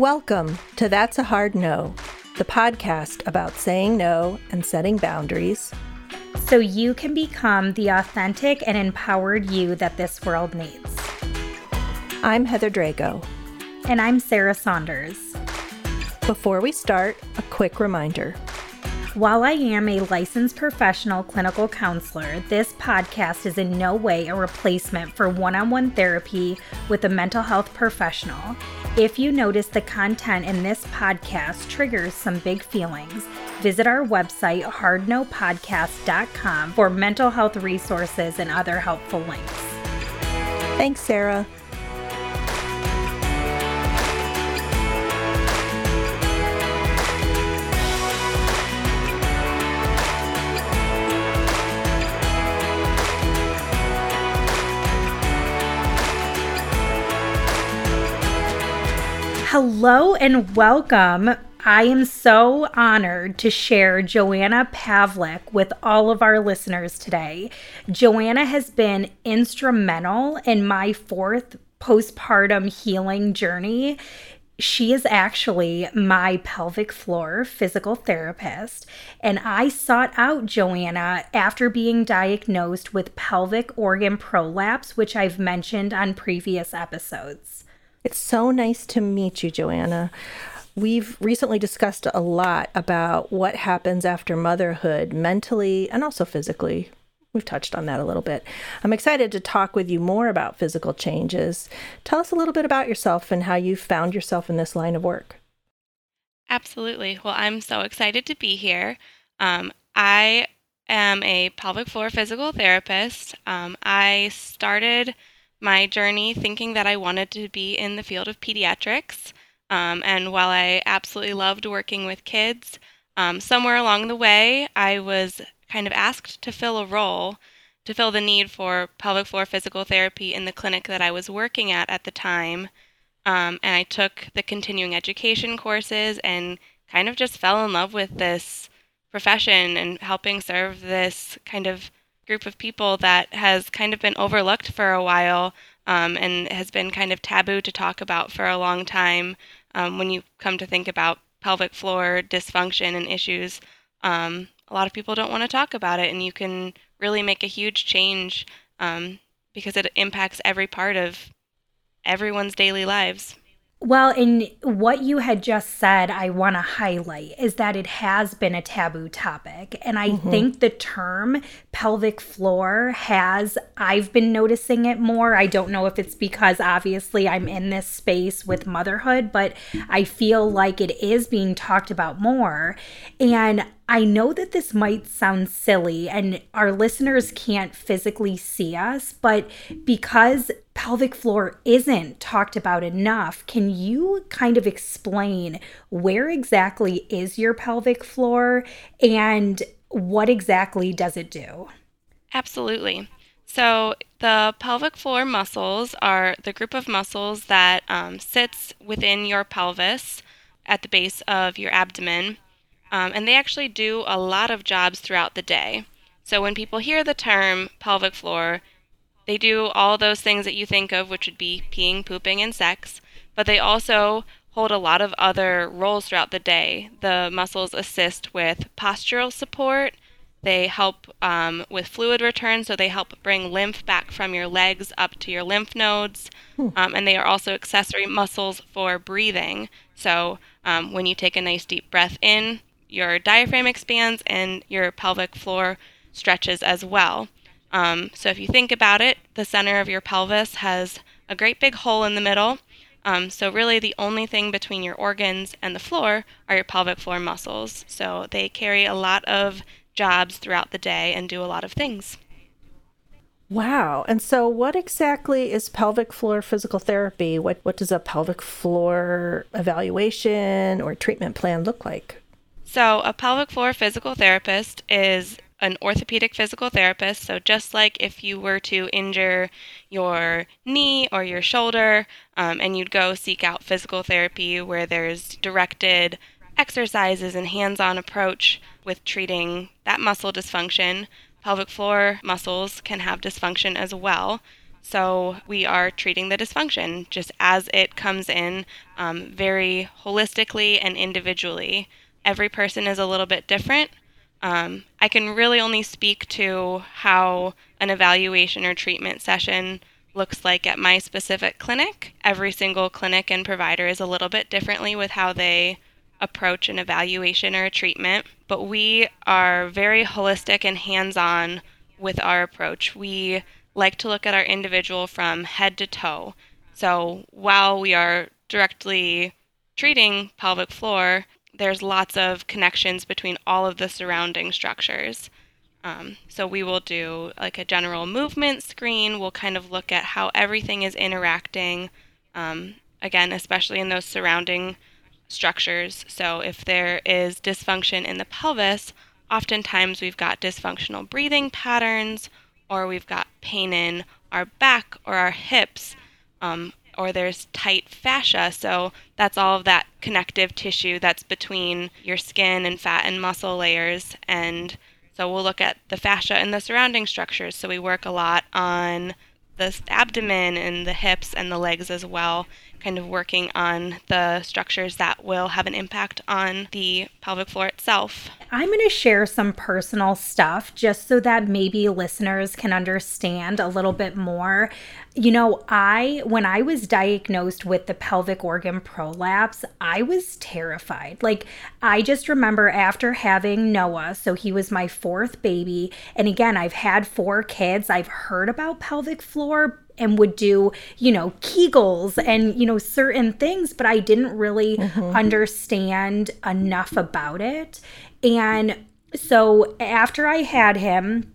Welcome to That's a Hard No, the podcast about saying no and setting boundaries so you can become the authentic and empowered you that this world needs. I'm Heather Drago. And I'm Sarah Saunders. Before we start, a quick reminder. While I am a licensed professional clinical counselor, this podcast is in no way a replacement for one on one therapy with a mental health professional. If you notice the content in this podcast triggers some big feelings, visit our website, hardnopodcast.com, for mental health resources and other helpful links. Thanks, Sarah. Hello and welcome. I am so honored to share Joanna Pavlik with all of our listeners today. Joanna has been instrumental in my fourth postpartum healing journey. She is actually my pelvic floor physical therapist, and I sought out Joanna after being diagnosed with pelvic organ prolapse, which I've mentioned on previous episodes. It's so nice to meet you, Joanna. We've recently discussed a lot about what happens after motherhood, mentally and also physically. We've touched on that a little bit. I'm excited to talk with you more about physical changes. Tell us a little bit about yourself and how you found yourself in this line of work. Absolutely. Well, I'm so excited to be here. Um, I am a pelvic floor physical therapist. Um, I started my journey thinking that I wanted to be in the field of pediatrics. Um, and while I absolutely loved working with kids, um, somewhere along the way, I was kind of asked to fill a role to fill the need for pelvic floor physical therapy in the clinic that I was working at at the time. Um, and I took the continuing education courses and kind of just fell in love with this profession and helping serve this kind of group of people that has kind of been overlooked for a while um, and has been kind of taboo to talk about for a long time. Um, when you come to think about pelvic floor dysfunction and issues, um, a lot of people don't want to talk about it, and you can really make a huge change um, because it impacts every part of everyone's daily lives. Well, in what you had just said, I want to highlight is that it has been a taboo topic. And I mm-hmm. think the term pelvic floor has, I've been noticing it more. I don't know if it's because obviously I'm in this space with motherhood, but I feel like it is being talked about more. And I know that this might sound silly and our listeners can't physically see us, but because pelvic floor isn't talked about enough, can you kind of explain where exactly is your pelvic floor and what exactly does it do? Absolutely. So, the pelvic floor muscles are the group of muscles that um, sits within your pelvis at the base of your abdomen um, and they actually do a lot of jobs throughout the day. So when people hear the term pelvic floor, they do all those things that you think of, which would be peeing, pooping, and sex, but they also hold a lot of other roles throughout the day. The muscles assist with postural support. They help um, with fluid return, so they help bring lymph back from your legs up to your lymph nodes. Hmm. Um, and they are also accessory muscles for breathing. So um, when you take a nice deep breath in, your diaphragm expands and your pelvic floor stretches as well. Um, so if you think about it, the center of your pelvis has a great big hole in the middle. Um, so really the only thing between your organs and the floor are your pelvic floor muscles. So they carry a lot of jobs throughout the day and do a lot of things. Wow. And so what exactly is pelvic floor physical therapy? What what does a pelvic floor evaluation or treatment plan look like? So, a pelvic floor physical therapist is an orthopedic physical therapist. So, just like if you were to injure your knee or your shoulder um, and you'd go seek out physical therapy where there's directed exercises and hands on approach with treating that muscle dysfunction, pelvic floor muscles can have dysfunction as well. So we are treating the dysfunction just as it comes in um, very holistically and individually. Every person is a little bit different. Um, I can really only speak to how an evaluation or treatment session looks like at my specific clinic. Every single clinic and provider is a little bit differently with how they approach an evaluation or a treatment, but we are very holistic and hands on with our approach. We like to look at our individual from head to toe. So while we are directly treating pelvic floor, there's lots of connections between all of the surrounding structures. Um, so we will do like a general movement screen. We'll kind of look at how everything is interacting. Um, again, especially in those surrounding structures. So if there is dysfunction in the pelvis, oftentimes we've got dysfunctional breathing patterns, or we've got pain in our back or our hips, um, or there's tight fascia. So that's all of that connective tissue that's between your skin and fat and muscle layers. And so we'll look at the fascia and the surrounding structures. So we work a lot on the abdomen and the hips and the legs as well kind of working on the structures that will have an impact on the pelvic floor itself. I'm going to share some personal stuff just so that maybe listeners can understand a little bit more. You know, I, when I was diagnosed with the pelvic organ prolapse, I was terrified. Like, I just remember after having Noah, so he was my fourth baby. And again, I've had four kids. I've heard about pelvic floor, and would do, you know, Kegels and, you know, certain things, but I didn't really mm-hmm. understand enough about it. And so after I had him,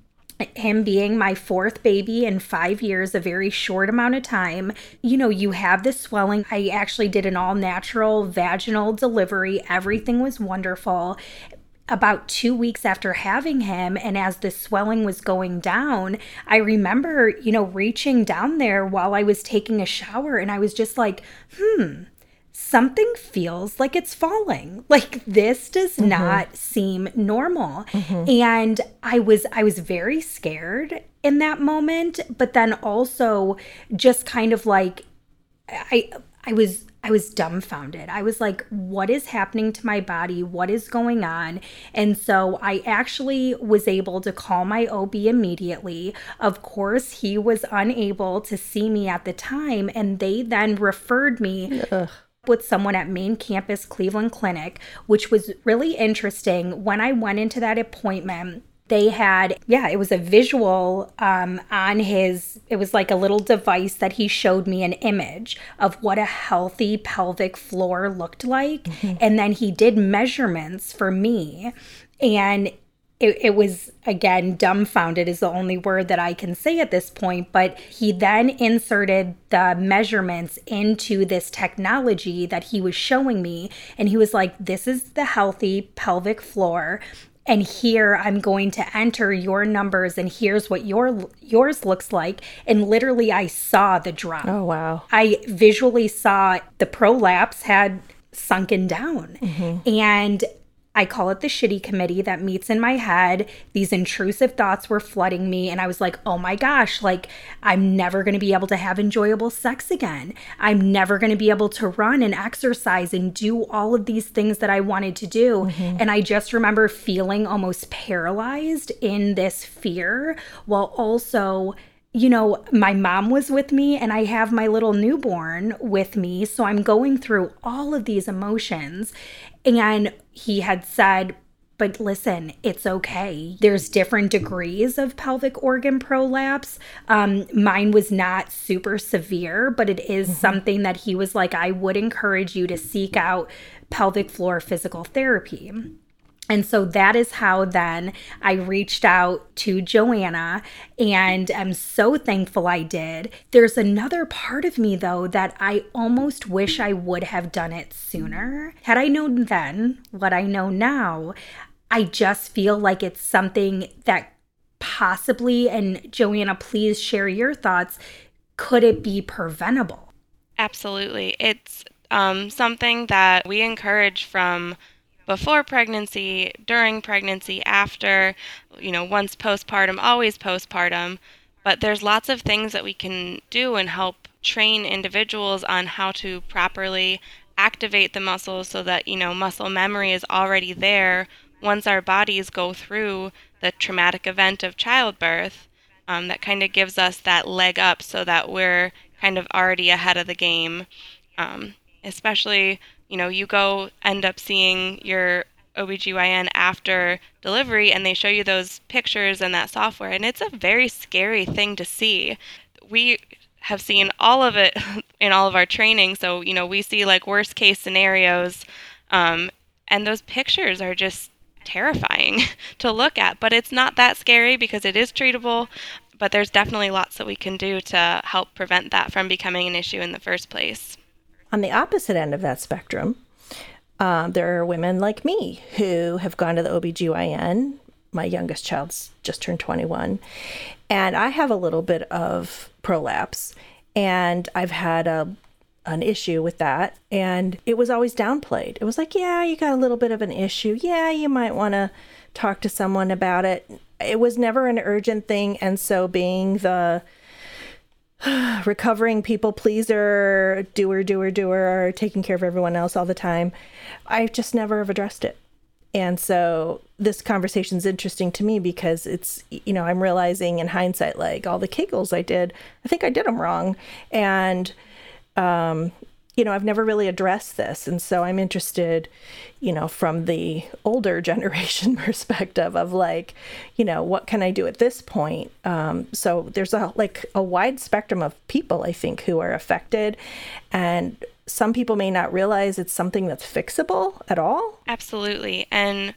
him being my fourth baby in five years, a very short amount of time, you know, you have this swelling. I actually did an all natural vaginal delivery. Everything was wonderful about two weeks after having him and as the swelling was going down i remember you know reaching down there while i was taking a shower and i was just like hmm something feels like it's falling like this does mm-hmm. not seem normal mm-hmm. and i was i was very scared in that moment but then also just kind of like i i was I was dumbfounded. I was like, what is happening to my body? What is going on? And so I actually was able to call my OB immediately. Of course, he was unable to see me at the time, and they then referred me. Ugh with someone at main campus Cleveland Clinic, which was really interesting. When I went into that appointment, they had yeah it was a visual um, on his it was like a little device that he showed me an image of what a healthy pelvic floor looked like. Mm-hmm. and then he did measurements for me. And it, it was again dumbfounded is the only word that i can say at this point but he then inserted the measurements into this technology that he was showing me. And he was like this is the healthy pelvic floor and here I'm going to enter your numbers and here's what your yours looks like and literally I saw the drop. Oh wow. I visually saw the prolapse had sunken down. Mm-hmm. And I call it the shitty committee that meets in my head. These intrusive thoughts were flooding me, and I was like, oh my gosh, like, I'm never going to be able to have enjoyable sex again. I'm never going to be able to run and exercise and do all of these things that I wanted to do. Mm-hmm. And I just remember feeling almost paralyzed in this fear while also you know, my mom was with me and I have my little newborn with me. So I'm going through all of these emotions. And he had said, but listen, it's okay. There's different degrees of pelvic organ prolapse. Um, mine was not super severe, but it is mm-hmm. something that he was like, I would encourage you to seek out pelvic floor physical therapy. And so that is how then I reached out to Joanna, and I'm so thankful I did. There's another part of me, though, that I almost wish I would have done it sooner. Had I known then what I know now, I just feel like it's something that possibly, and Joanna, please share your thoughts, could it be preventable? Absolutely. It's um, something that we encourage from before pregnancy, during pregnancy, after, you know, once postpartum, always postpartum. But there's lots of things that we can do and help train individuals on how to properly activate the muscles so that, you know, muscle memory is already there once our bodies go through the traumatic event of childbirth. Um, that kind of gives us that leg up so that we're kind of already ahead of the game. Um, especially you know, you go end up seeing your OBGYN after delivery and they show you those pictures and that software, and it's a very scary thing to see. We have seen all of it in all of our training, so, you know, we see like worst case scenarios, um, and those pictures are just terrifying to look at, but it's not that scary because it is treatable. But there's definitely lots that we can do to help prevent that from becoming an issue in the first place. On the opposite end of that spectrum, uh, there are women like me who have gone to the OBGYN. My youngest child's just turned 21. And I have a little bit of prolapse. And I've had a an issue with that and it was always downplayed. It was like, yeah, you got a little bit of an issue. Yeah, you might want to talk to someone about it. It was never an urgent thing and so being the recovering people pleaser, doer, doer, doer, taking care of everyone else all the time. I just never have addressed it. And so this conversation is interesting to me because it's, you know, I'm realizing in hindsight, like all the kegels I did, I think I did them wrong. And, um, you know, I've never really addressed this. And so I'm interested, you know, from the older generation perspective of like, you know, what can I do at this point? Um, so there's a like a wide spectrum of people, I think, who are affected. And some people may not realize it's something that's fixable at all. Absolutely. And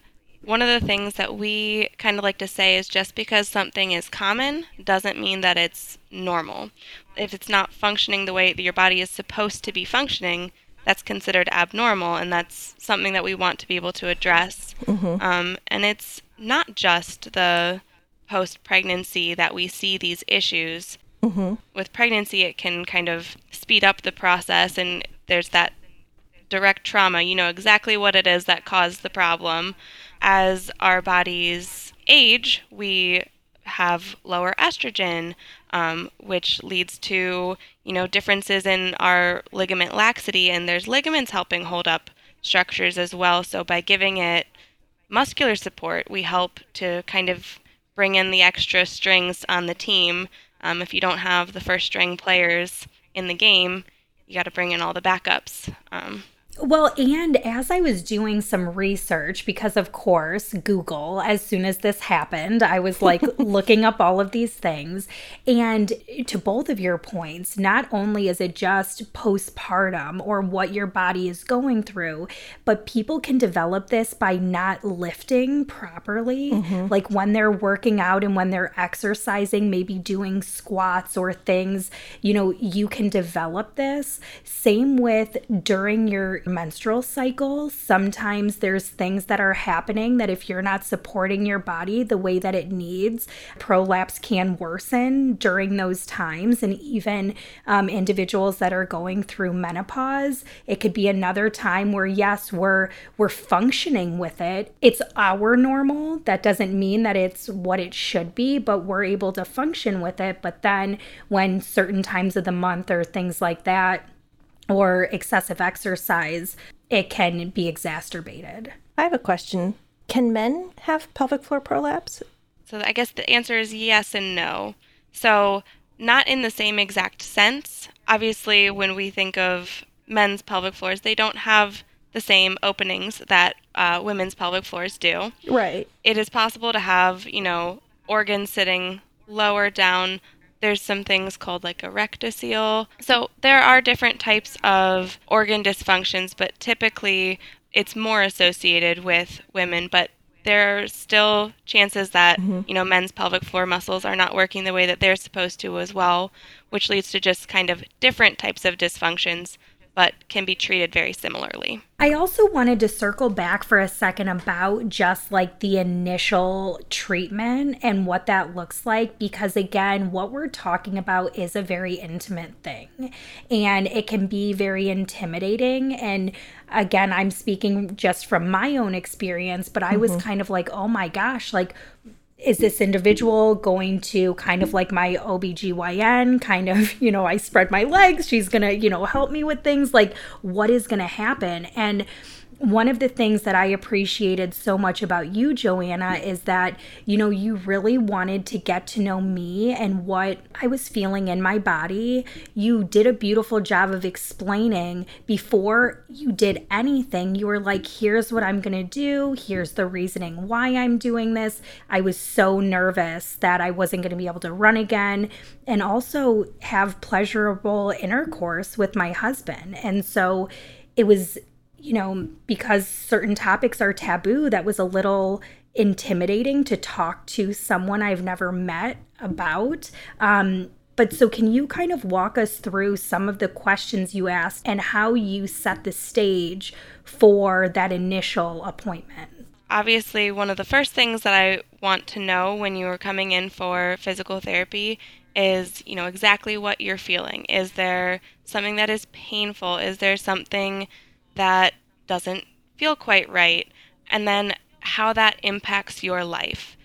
one of the things that we kind of like to say is just because something is common doesn't mean that it's normal. If it's not functioning the way that your body is supposed to be functioning, that's considered abnormal, and that's something that we want to be able to address. Mm-hmm. Um, and it's not just the post pregnancy that we see these issues. Mm-hmm. With pregnancy, it can kind of speed up the process, and there's that direct trauma. You know exactly what it is that caused the problem as our bodies age, we have lower estrogen, um, which leads to you know differences in our ligament laxity, and there's ligaments helping hold up structures as well. So by giving it muscular support, we help to kind of bring in the extra strings on the team. Um, if you don't have the first string players in the game, you got to bring in all the backups. Um, well, and as I was doing some research, because of course, Google, as soon as this happened, I was like looking up all of these things. And to both of your points, not only is it just postpartum or what your body is going through, but people can develop this by not lifting properly. Mm-hmm. Like when they're working out and when they're exercising, maybe doing squats or things, you know, you can develop this. Same with during your menstrual cycle, sometimes there's things that are happening that if you're not supporting your body the way that it needs, prolapse can worsen during those times. And even um, individuals that are going through menopause, it could be another time where yes, we're we're functioning with it. It's our normal. That doesn't mean that it's what it should be, but we're able to function with it. But then when certain times of the month or things like that or excessive exercise, it can be exacerbated. I have a question. Can men have pelvic floor prolapse? So I guess the answer is yes and no. So, not in the same exact sense. Obviously, when we think of men's pelvic floors, they don't have the same openings that uh, women's pelvic floors do. Right. It is possible to have, you know, organs sitting lower down there's some things called like a rectocele. So there are different types of organ dysfunctions, but typically it's more associated with women. But there are still chances that mm-hmm. you know men's pelvic floor muscles are not working the way that they're supposed to as well, which leads to just kind of different types of dysfunctions but can be treated very similarly. I also wanted to circle back for a second about just like the initial treatment and what that looks like because, again, what we're talking about is a very intimate thing and it can be very intimidating. And again, I'm speaking just from my own experience, but I mm-hmm. was kind of like, oh my gosh, like, is this individual going to kind of like my OBGYN kind of, you know, I spread my legs, she's going to, you know, help me with things like what is going to happen? And one of the things that I appreciated so much about you, Joanna, is that, you know, you really wanted to get to know me and what I was feeling in my body. You did a beautiful job of explaining before you did anything. You were like, here's what I'm going to do, here's the reasoning why I'm doing this. I was so nervous that I wasn't going to be able to run again and also have pleasurable intercourse with my husband. And so, it was you know, because certain topics are taboo, that was a little intimidating to talk to someone I've never met about. Um, but so, can you kind of walk us through some of the questions you asked and how you set the stage for that initial appointment? Obviously, one of the first things that I want to know when you are coming in for physical therapy is, you know, exactly what you're feeling. Is there something that is painful? Is there something that doesn't feel quite right, and then how that impacts your life.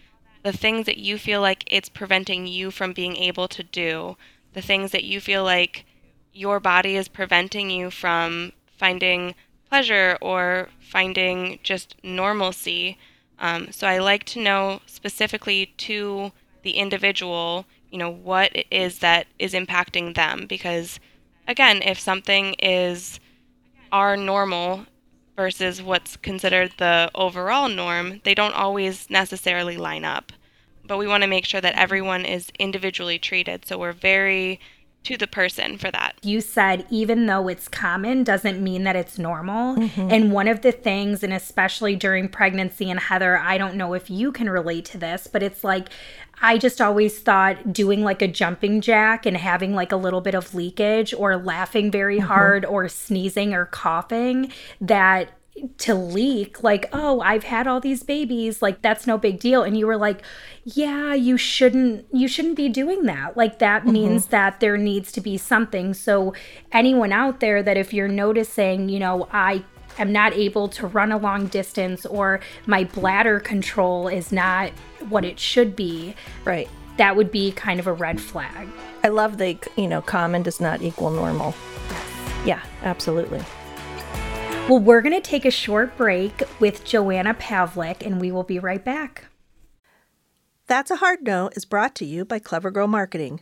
The things that you feel like it's preventing you from being able to do, the things that you feel like your body is preventing you from finding pleasure or finding just normalcy. Um, so I like to know specifically to the individual, you know, what it is that is impacting them. Because again, if something is our normal versus what's considered the overall norm, they don't always necessarily line up. But we want to make sure that everyone is individually treated. So we're very to the person for that. You said even though it's common doesn't mean that it's normal. Mm-hmm. And one of the things, and especially during pregnancy, and Heather, I don't know if you can relate to this, but it's like I just always thought doing like a jumping jack and having like a little bit of leakage or laughing very mm-hmm. hard or sneezing or coughing that to leak like oh i've had all these babies like that's no big deal and you were like yeah you shouldn't you shouldn't be doing that like that mm-hmm. means that there needs to be something so anyone out there that if you're noticing you know i am not able to run a long distance or my bladder control is not what it should be right. that would be kind of a red flag. I love the you know common does not equal normal. Yeah absolutely. Well, we're going to take a short break with Joanna Pavlik, and we will be right back. That's a Hard No is brought to you by Clever Girl Marketing,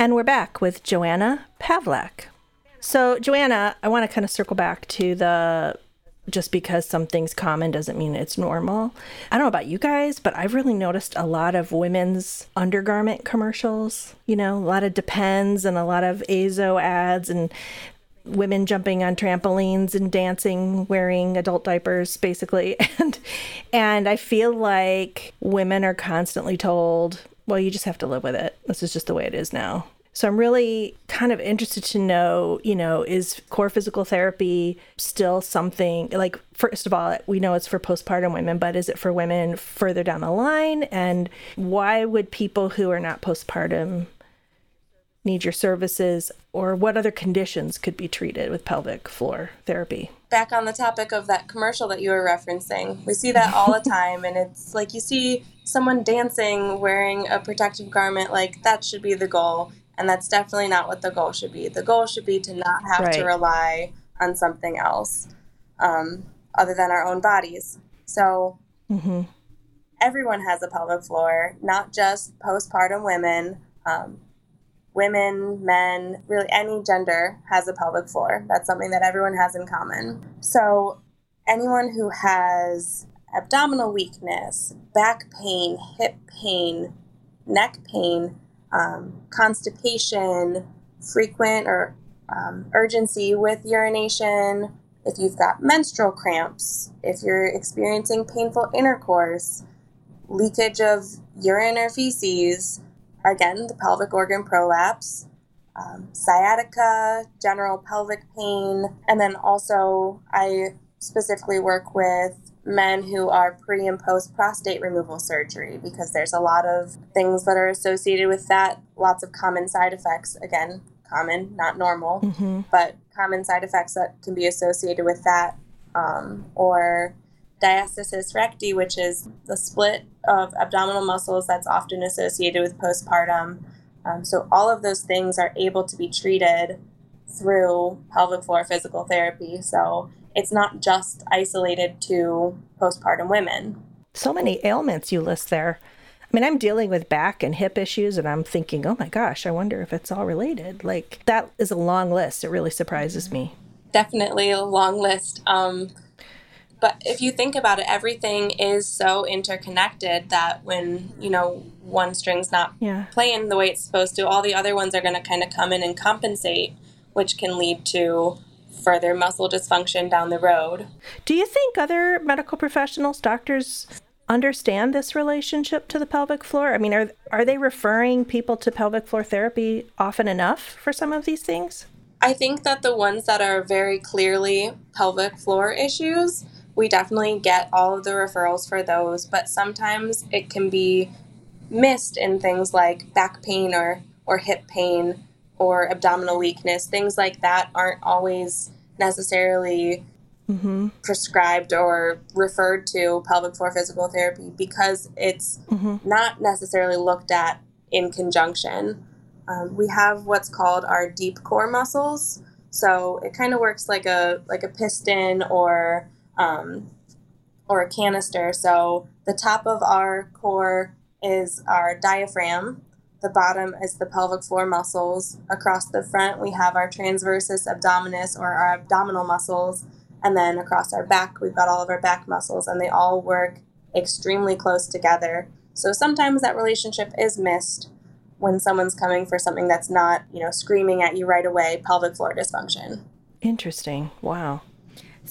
And we're back with Joanna Pavlik. So, Joanna, I want to kind of circle back to the just because something's common doesn't mean it's normal. I don't know about you guys, but I've really noticed a lot of women's undergarment commercials, you know, a lot of Depends and a lot of Azo ads and women jumping on trampolines and dancing wearing adult diapers basically and and I feel like women are constantly told well, you just have to live with it. This is just the way it is now. So I'm really kind of interested to know, you know, is core physical therapy still something like first of all, we know it's for postpartum women, but is it for women further down the line and why would people who are not postpartum need your services or what other conditions could be treated with pelvic floor therapy? Back on the topic of that commercial that you were referencing, we see that all the time and it's like you see someone dancing wearing a protective garment like that should be the goal and that's definitely not what the goal should be. The goal should be to not have right. to rely on something else um, other than our own bodies. So mm-hmm. everyone has a pelvic floor, not just postpartum women. Um, women, men, really any gender has a pelvic floor. That's something that everyone has in common. So, anyone who has abdominal weakness, back pain, hip pain, neck pain, um, constipation, frequent or um, urgency with urination, if you've got menstrual cramps, if you're experiencing painful intercourse, leakage of urine or feces, again, the pelvic organ prolapse, um, sciatica, general pelvic pain, and then also I specifically work with men who are pre and post prostate removal surgery because there's a lot of things that are associated with that, lots of common side effects. Again, common, not normal, mm-hmm. but common side effects that can be associated with that. Um, or diastasis recti, which is the split of abdominal muscles that's often associated with postpartum. Um, so, all of those things are able to be treated through pelvic floor physical therapy. So, it's not just isolated to postpartum women. So many ailments you list there. I mean, I'm dealing with back and hip issues, and I'm thinking, oh my gosh, I wonder if it's all related. Like, that is a long list. It really surprises me. Definitely a long list. Um, but if you think about it, everything is so interconnected that when, you know, one string's not yeah. playing the way it's supposed to, all the other ones are going to kind of come in and compensate, which can lead to further muscle dysfunction down the road. Do you think other medical professionals, doctors, understand this relationship to the pelvic floor? I mean, are are they referring people to pelvic floor therapy often enough for some of these things? I think that the ones that are very clearly pelvic floor issues, we definitely get all of the referrals for those, but sometimes it can be missed in things like back pain or or hip pain or abdominal weakness, things like that aren't always necessarily mm-hmm. prescribed or referred to pelvic floor physical therapy because it's mm-hmm. not necessarily looked at in conjunction. Um, we have what's called our deep core muscles, so it kind of works like a like a piston or um, or a canister. So the top of our core is our diaphragm, the bottom is the pelvic floor muscles. Across the front, we have our transversus abdominis or our abdominal muscles. And then across our back, we've got all of our back muscles, and they all work extremely close together. So sometimes that relationship is missed when someone's coming for something that's not, you know, screaming at you right away, pelvic floor dysfunction. Interesting. Wow.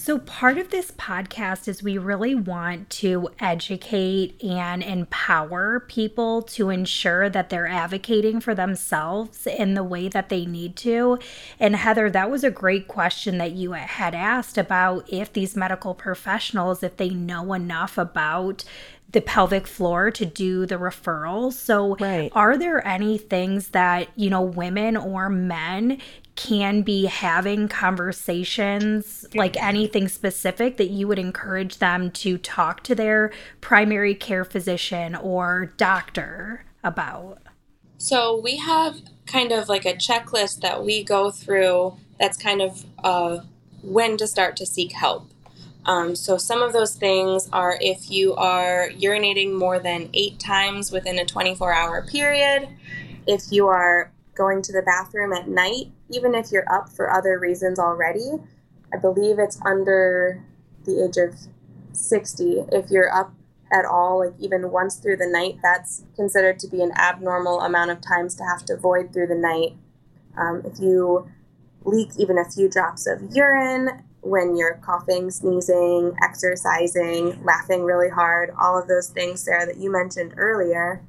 So, part of this podcast is we really want to educate and empower people to ensure that they're advocating for themselves in the way that they need to. And, Heather, that was a great question that you had asked about if these medical professionals, if they know enough about the pelvic floor to do the referrals. So, right. are there any things that, you know, women or men can be having conversations, like anything specific that you would encourage them to talk to their primary care physician or doctor about? So, we have kind of like a checklist that we go through that's kind of uh, when to start to seek help. Um, so, some of those things are if you are urinating more than eight times within a 24 hour period, if you are going to the bathroom at night, even if you're up for other reasons already, I believe it's under the age of 60. If you're up at all, like even once through the night, that's considered to be an abnormal amount of times to have to void through the night. Um, if you leak even a few drops of urine when you're coughing, sneezing, exercising, laughing really hard, all of those things, Sarah, that you mentioned earlier.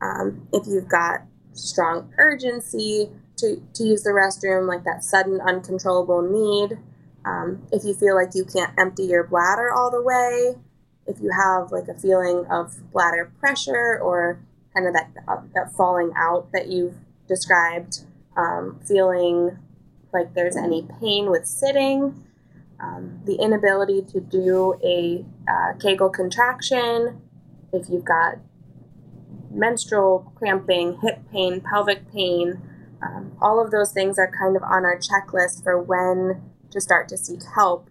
Um, if you've got strong urgency to, to use the restroom, like that sudden uncontrollable need, um, if you feel like you can't empty your bladder all the way, if you have like a feeling of bladder pressure or kind of that, uh, that falling out that you've described, um, feeling like there's any pain with sitting, um, the inability to do a uh, Kegel contraction, if you've got menstrual cramping, hip pain, pelvic pain, um, all of those things are kind of on our checklist for when to start to seek help.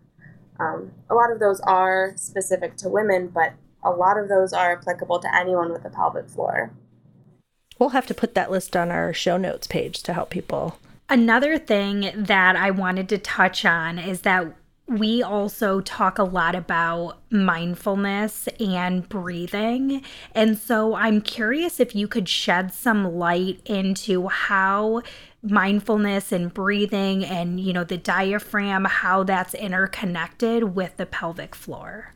Um, a lot of those are specific to women, but a lot of those are applicable to anyone with a pelvic floor. We'll have to put that list on our show notes page to help people. Another thing that I wanted to touch on is that we also talk a lot about mindfulness and breathing. And so I'm curious if you could shed some light into how mindfulness and breathing and, you know, the diaphragm, how that's interconnected with the pelvic floor.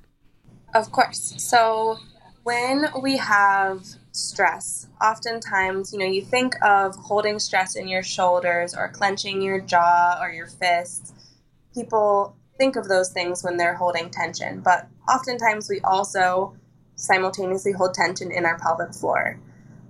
Of course. So when we have stress, oftentimes, you know, you think of holding stress in your shoulders or clenching your jaw or your fists. People think of those things when they're holding tension, but oftentimes we also simultaneously hold tension in our pelvic floor.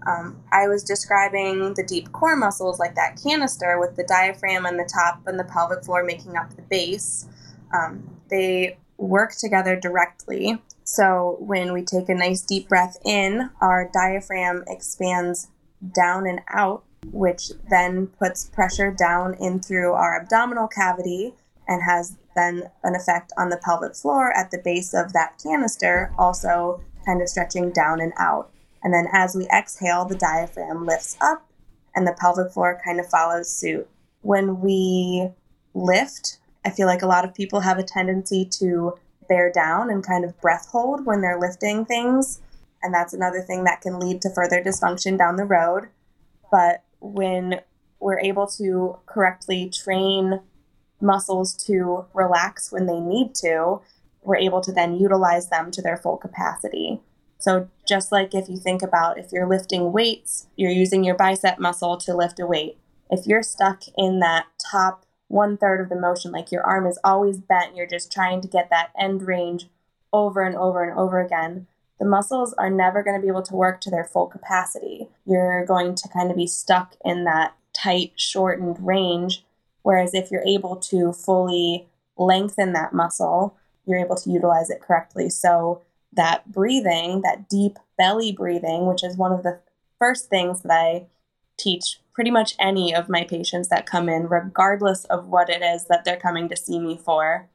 Um, I was describing the deep core muscles like that canister with the diaphragm and the top and the pelvic floor making up the base. Um, they work together directly. So when we take a nice deep breath in, our diaphragm expands down and out, which then puts pressure down in through our abdominal cavity and has then an effect on the pelvic floor at the base of that canister, also kind of stretching down and out. And then as we exhale, the diaphragm lifts up and the pelvic floor kind of follows suit. When we lift, I feel like a lot of people have a tendency to bear down and kind of breath hold when they're lifting things. And that's another thing that can lead to further dysfunction down the road. But when we're able to correctly train muscles to relax when they need to, we're able to then utilize them to their full capacity. So, just like if you think about if you're lifting weights, you're using your bicep muscle to lift a weight. If you're stuck in that top one third of the motion, like your arm is always bent, you're just trying to get that end range over and over and over again, the muscles are never going to be able to work to their full capacity. You're going to kind of be stuck in that tight, shortened range Whereas if you're able to fully lengthen that muscle, you're able to utilize it correctly. So that breathing, that deep belly breathing, which is one of the first things that I teach pretty much any of my patients that come in, regardless of what it is that they're coming to see me for.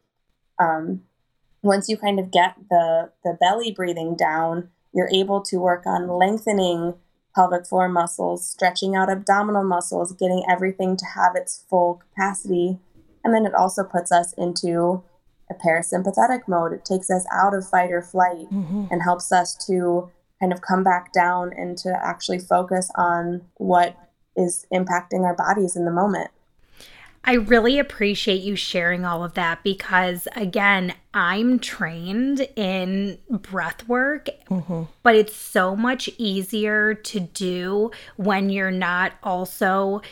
Um, once you kind of get the the belly breathing down, you're able to work on lengthening pelvic floor muscles, stretching out abdominal muscles, getting everything to have its full capacity. And then it also puts us into a parasympathetic mode. It takes us out of fight or flight mm-hmm. and helps us to kind of come back down and to actually focus on what is impacting our bodies in the moment. I really appreciate you sharing all of that because, again, I'm trained in breath work, mm-hmm. but it's so much easier to do when you're not also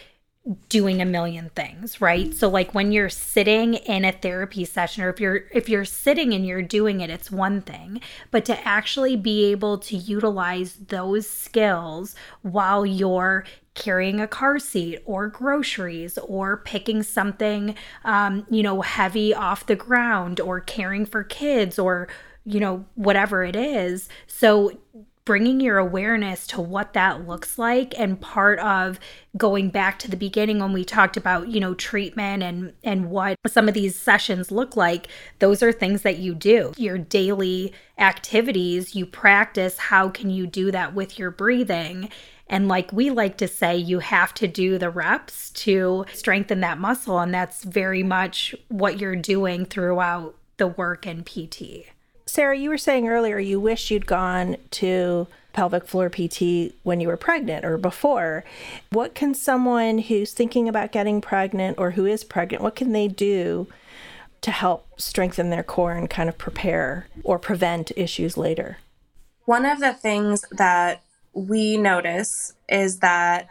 doing a million things right so like when you're sitting in a therapy session or if you're if you're sitting and you're doing it it's one thing but to actually be able to utilize those skills while you're carrying a car seat or groceries or picking something um, you know heavy off the ground or caring for kids or you know whatever it is. So bringing your awareness to what that looks like and part of going back to the beginning when we talked about you know treatment and and what some of these sessions look like those are things that you do. Your daily activities you practice how can you do that with your breathing And like we like to say, you have to do the reps to strengthen that muscle. And that's very much what you're doing throughout the work in PT. Sarah, you were saying earlier you wish you'd gone to pelvic floor PT when you were pregnant or before. What can someone who's thinking about getting pregnant or who is pregnant, what can they do to help strengthen their core and kind of prepare or prevent issues later? One of the things that we notice is that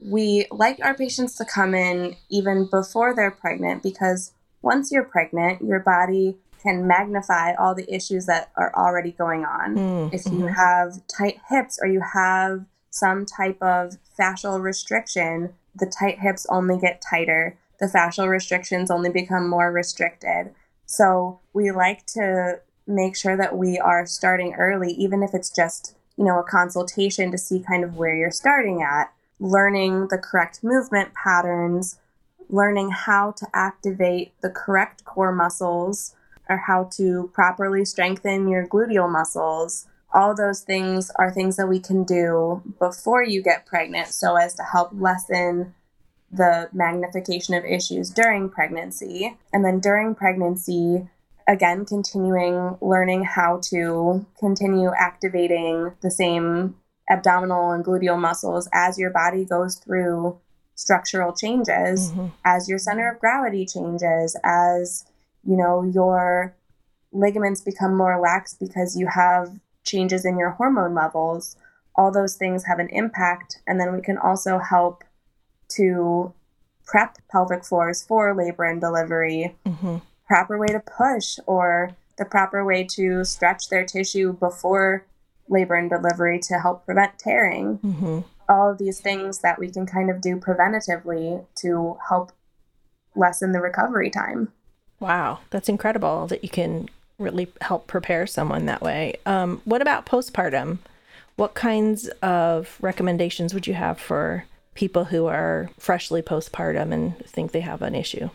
we like our patients to come in even before they're pregnant because once you're pregnant, your body can magnify all the issues that are already going on. Mm, if you mm-hmm. have tight hips or you have some type of fascial restriction, the tight hips only get tighter. The fascial restrictions only become more restricted. So we like to make sure that we are starting early, even if it's just, you know, a consultation to see kind of where you're starting at, learning the correct movement patterns, learning how to activate the correct core muscles or how to properly strengthen your gluteal muscles. All those things are things that we can do before you get pregnant so as to help lessen the magnification of issues during pregnancy. And then during pregnancy, again, continuing learning how to continue activating the same abdominal and gluteal muscles as your body goes through structural changes, mm-hmm. as your center of gravity changes, as you know, your ligaments become more lax because you have changes in your hormone levels. All those things have an impact. And then we can also help to prep pelvic floors for labor and delivery, mm-hmm. Proper way to push, or the proper way to stretch their tissue before labor and delivery to help prevent tearing. Mm-hmm. All of these things that we can kind of do preventatively to help lessen the recovery time. Wow, that's incredible that you can really help prepare someone that way. Um, what about postpartum? What kinds of recommendations would you have for people who are freshly postpartum and think they have an issue?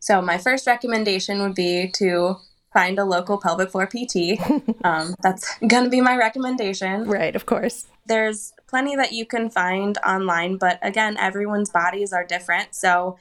So, my first recommendation would be to find a local pelvic floor PT. um, that's going to be my recommendation. Right, of course. There's plenty that you can find online, but again, everyone's bodies are different. So,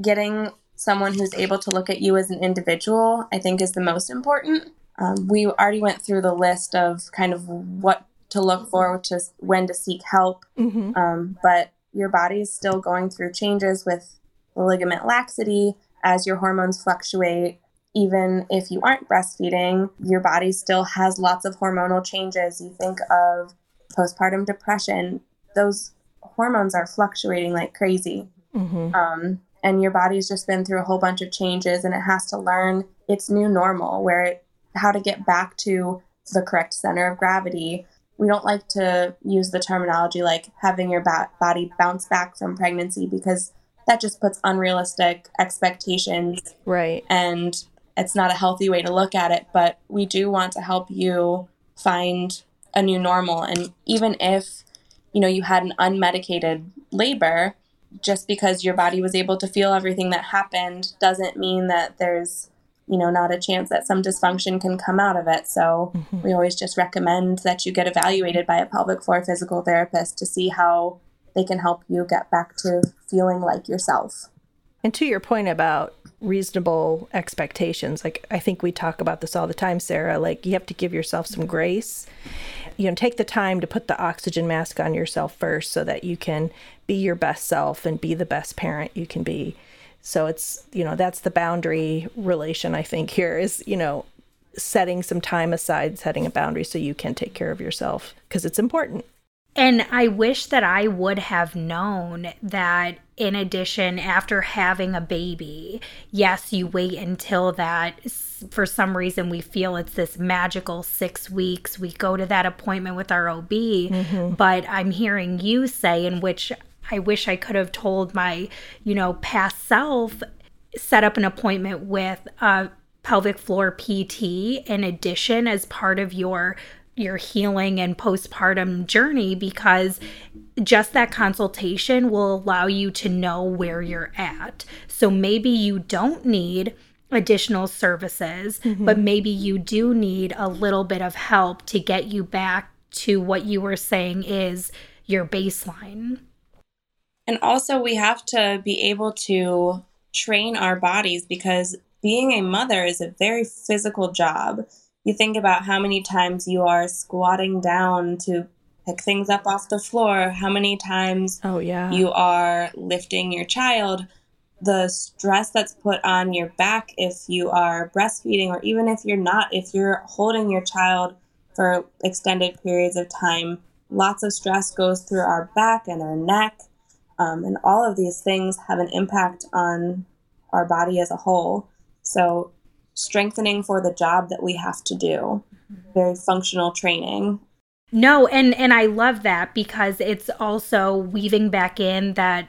getting someone who's able to look at you as an individual, I think is the most important. Um, we already went through the list of kind of what to look for, which is when to seek help. Mm-hmm. Um, but your body is still going through changes with ligament laxity as your hormones fluctuate. Even if you aren't breastfeeding, your body still has lots of hormonal changes. You think of postpartum depression, those hormones are fluctuating like crazy. Mm-hmm. Um, and your body's just been through a whole bunch of changes and it has to learn its new normal where it, how to get back to the correct center of gravity we don't like to use the terminology like having your ba- body bounce back from pregnancy because that just puts unrealistic expectations right. and it's not a healthy way to look at it but we do want to help you find a new normal. And even if you know you had an unmedicated labor just because your body was able to feel everything that happened doesn't mean that there's you know not a chance that some dysfunction can come out of it. So mm-hmm. we always just recommend that you get evaluated by a pelvic floor physical therapist to see how they can help you get back to feeling like yourself. And to your point about reasonable expectations like i think we talk about this all the time sarah like you have to give yourself some grace. You know take the time to put the oxygen mask on yourself first so that you can be your best self and be the best parent you can be. So it's you know that's the boundary relation i think here is you know setting some time aside setting a boundary so you can take care of yourself because it's important and I wish that I would have known that in addition, after having a baby, yes, you wait until that for some reason we feel it's this magical six weeks. We go to that appointment with our OB. Mm-hmm. But I'm hearing you say, in which I wish I could have told my, you know, past self, set up an appointment with a pelvic floor PT in addition as part of your your healing and postpartum journey because just that consultation will allow you to know where you're at. So maybe you don't need additional services, mm-hmm. but maybe you do need a little bit of help to get you back to what you were saying is your baseline. And also, we have to be able to train our bodies because being a mother is a very physical job. You think about how many times you are squatting down to pick things up off the floor, how many times oh yeah you are lifting your child, the stress that's put on your back if you are breastfeeding or even if you're not, if you're holding your child for extended periods of time, lots of stress goes through our back and our neck. Um, and all of these things have an impact on our body as a whole. So, strengthening for the job that we have to do, mm-hmm. very functional training. No, and and I love that because it's also weaving back in that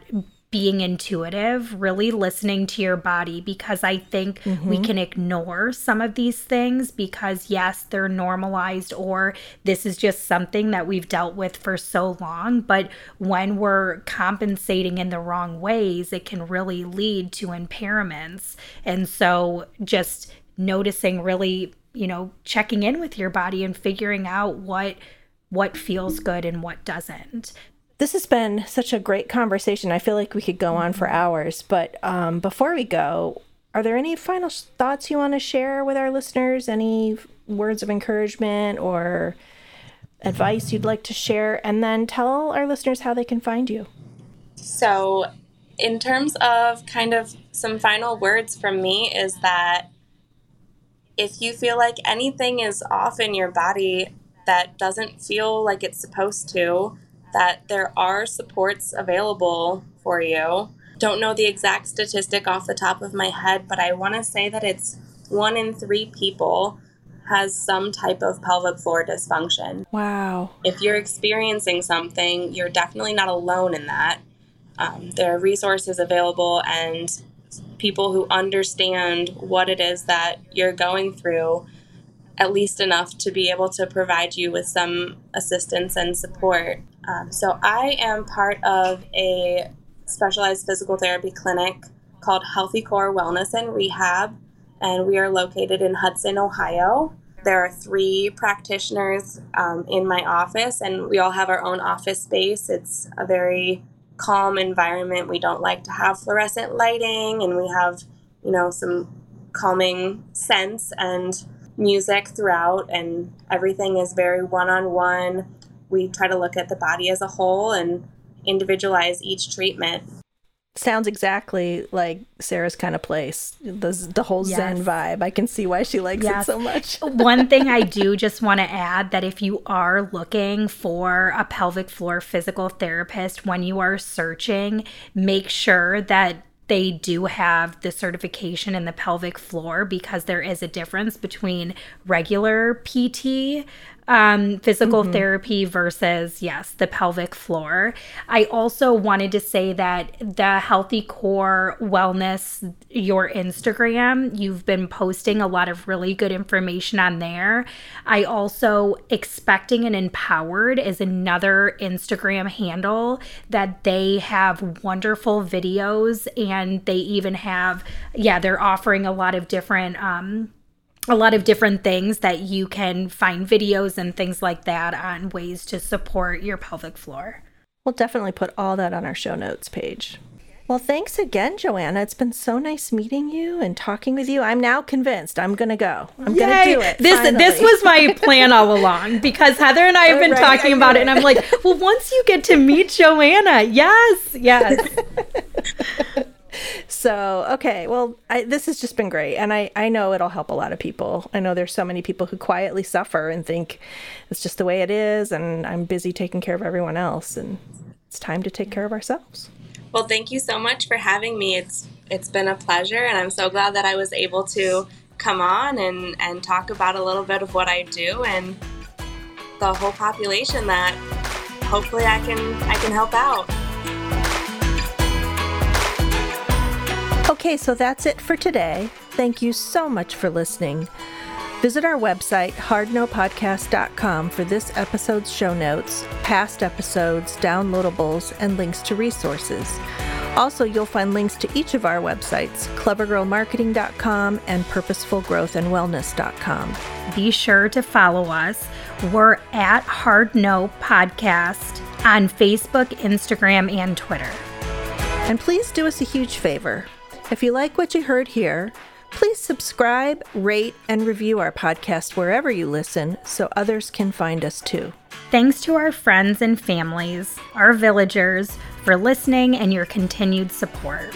being intuitive, really listening to your body because I think mm-hmm. we can ignore some of these things because, yes, they're normalized or this is just something that we've dealt with for so long. But when we're compensating in the wrong ways, it can really lead to impairments. And so just noticing really, you know, checking in with your body and figuring out what what feels good and what doesn't this has been such a great conversation. I feel like we could go on for mm-hmm. hours, but um, before we go, are there any final thoughts you want to share with our listeners? Any words of encouragement or advice you'd like to share? And then tell our listeners how they can find you. So, in terms of kind of some final words from me, is that if you feel like anything is off in your body that doesn't feel like it's supposed to, that there are supports available for you. Don't know the exact statistic off the top of my head, but I want to say that it's one in three people has some type of pelvic floor dysfunction. Wow. If you're experiencing something, you're definitely not alone in that. Um, there are resources available and people who understand what it is that you're going through at least enough to be able to provide you with some assistance and support. Um, so, I am part of a specialized physical therapy clinic called Healthy Core Wellness and Rehab, and we are located in Hudson, Ohio. There are three practitioners um, in my office, and we all have our own office space. It's a very calm environment. We don't like to have fluorescent lighting, and we have, you know, some calming scents and music throughout, and everything is very one on one. We try to look at the body as a whole and individualize each treatment. Sounds exactly like Sarah's kind of place. The, the whole yes. Zen vibe. I can see why she likes yes. it so much. One thing I do just want to add that if you are looking for a pelvic floor physical therapist when you are searching, make sure that they do have the certification in the pelvic floor because there is a difference between regular PT um, physical mm-hmm. therapy versus, yes, the pelvic floor. I also wanted to say that the Healthy Core Wellness, your Instagram, you've been posting a lot of really good information on there. I also, Expecting and Empowered is another Instagram handle that they have wonderful videos and they even have, yeah, they're offering a lot of different, um, a lot of different things that you can find videos and things like that on ways to support your pelvic floor. We'll definitely put all that on our show notes page. Well, thanks again, Joanna. It's been so nice meeting you and talking with you. I'm now convinced I'm going to go. I'm going to do it. This finally. this was my plan all along because Heather and I have been right, talking about it, and I'm like, well, once you get to meet Joanna, yes, yes. so okay well I, this has just been great and I, I know it'll help a lot of people. I know there's so many people who quietly suffer and think it's just the way it is and i'm busy taking care of everyone else and it's time to take care of ourselves. Well thank you so much for having me. It's it's been a pleasure and i'm so glad that i was able to come on and and talk about a little bit of what i do and the whole population that hopefully i can i can help out Okay, so that's it for today. Thank you so much for listening. Visit our website, hardnopodcast.com, for this episode's show notes, past episodes, downloadables, and links to resources. Also, you'll find links to each of our websites, clevergirlmarketing.com and purposefulgrowthandwellness.com. Be sure to follow us. We're at Hard No Podcast on Facebook, Instagram, and Twitter. And please do us a huge favor. If you like what you heard here, please subscribe, rate, and review our podcast wherever you listen so others can find us too. Thanks to our friends and families, our villagers, for listening and your continued support.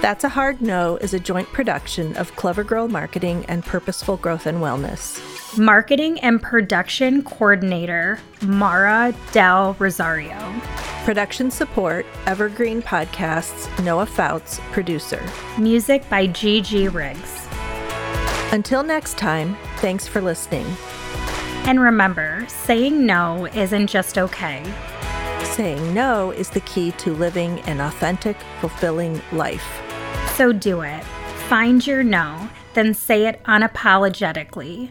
That's a Hard No is a joint production of Clever Girl Marketing and Purposeful Growth and Wellness. Marketing and Production Coordinator, Mara Del Rosario. Production support, Evergreen Podcasts, Noah Fouts, producer. Music by Gigi Riggs. Until next time, thanks for listening. And remember, saying no isn't just okay. Saying no is the key to living an authentic, fulfilling life. So do it. Find your no, then say it unapologetically.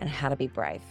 and how to be brave.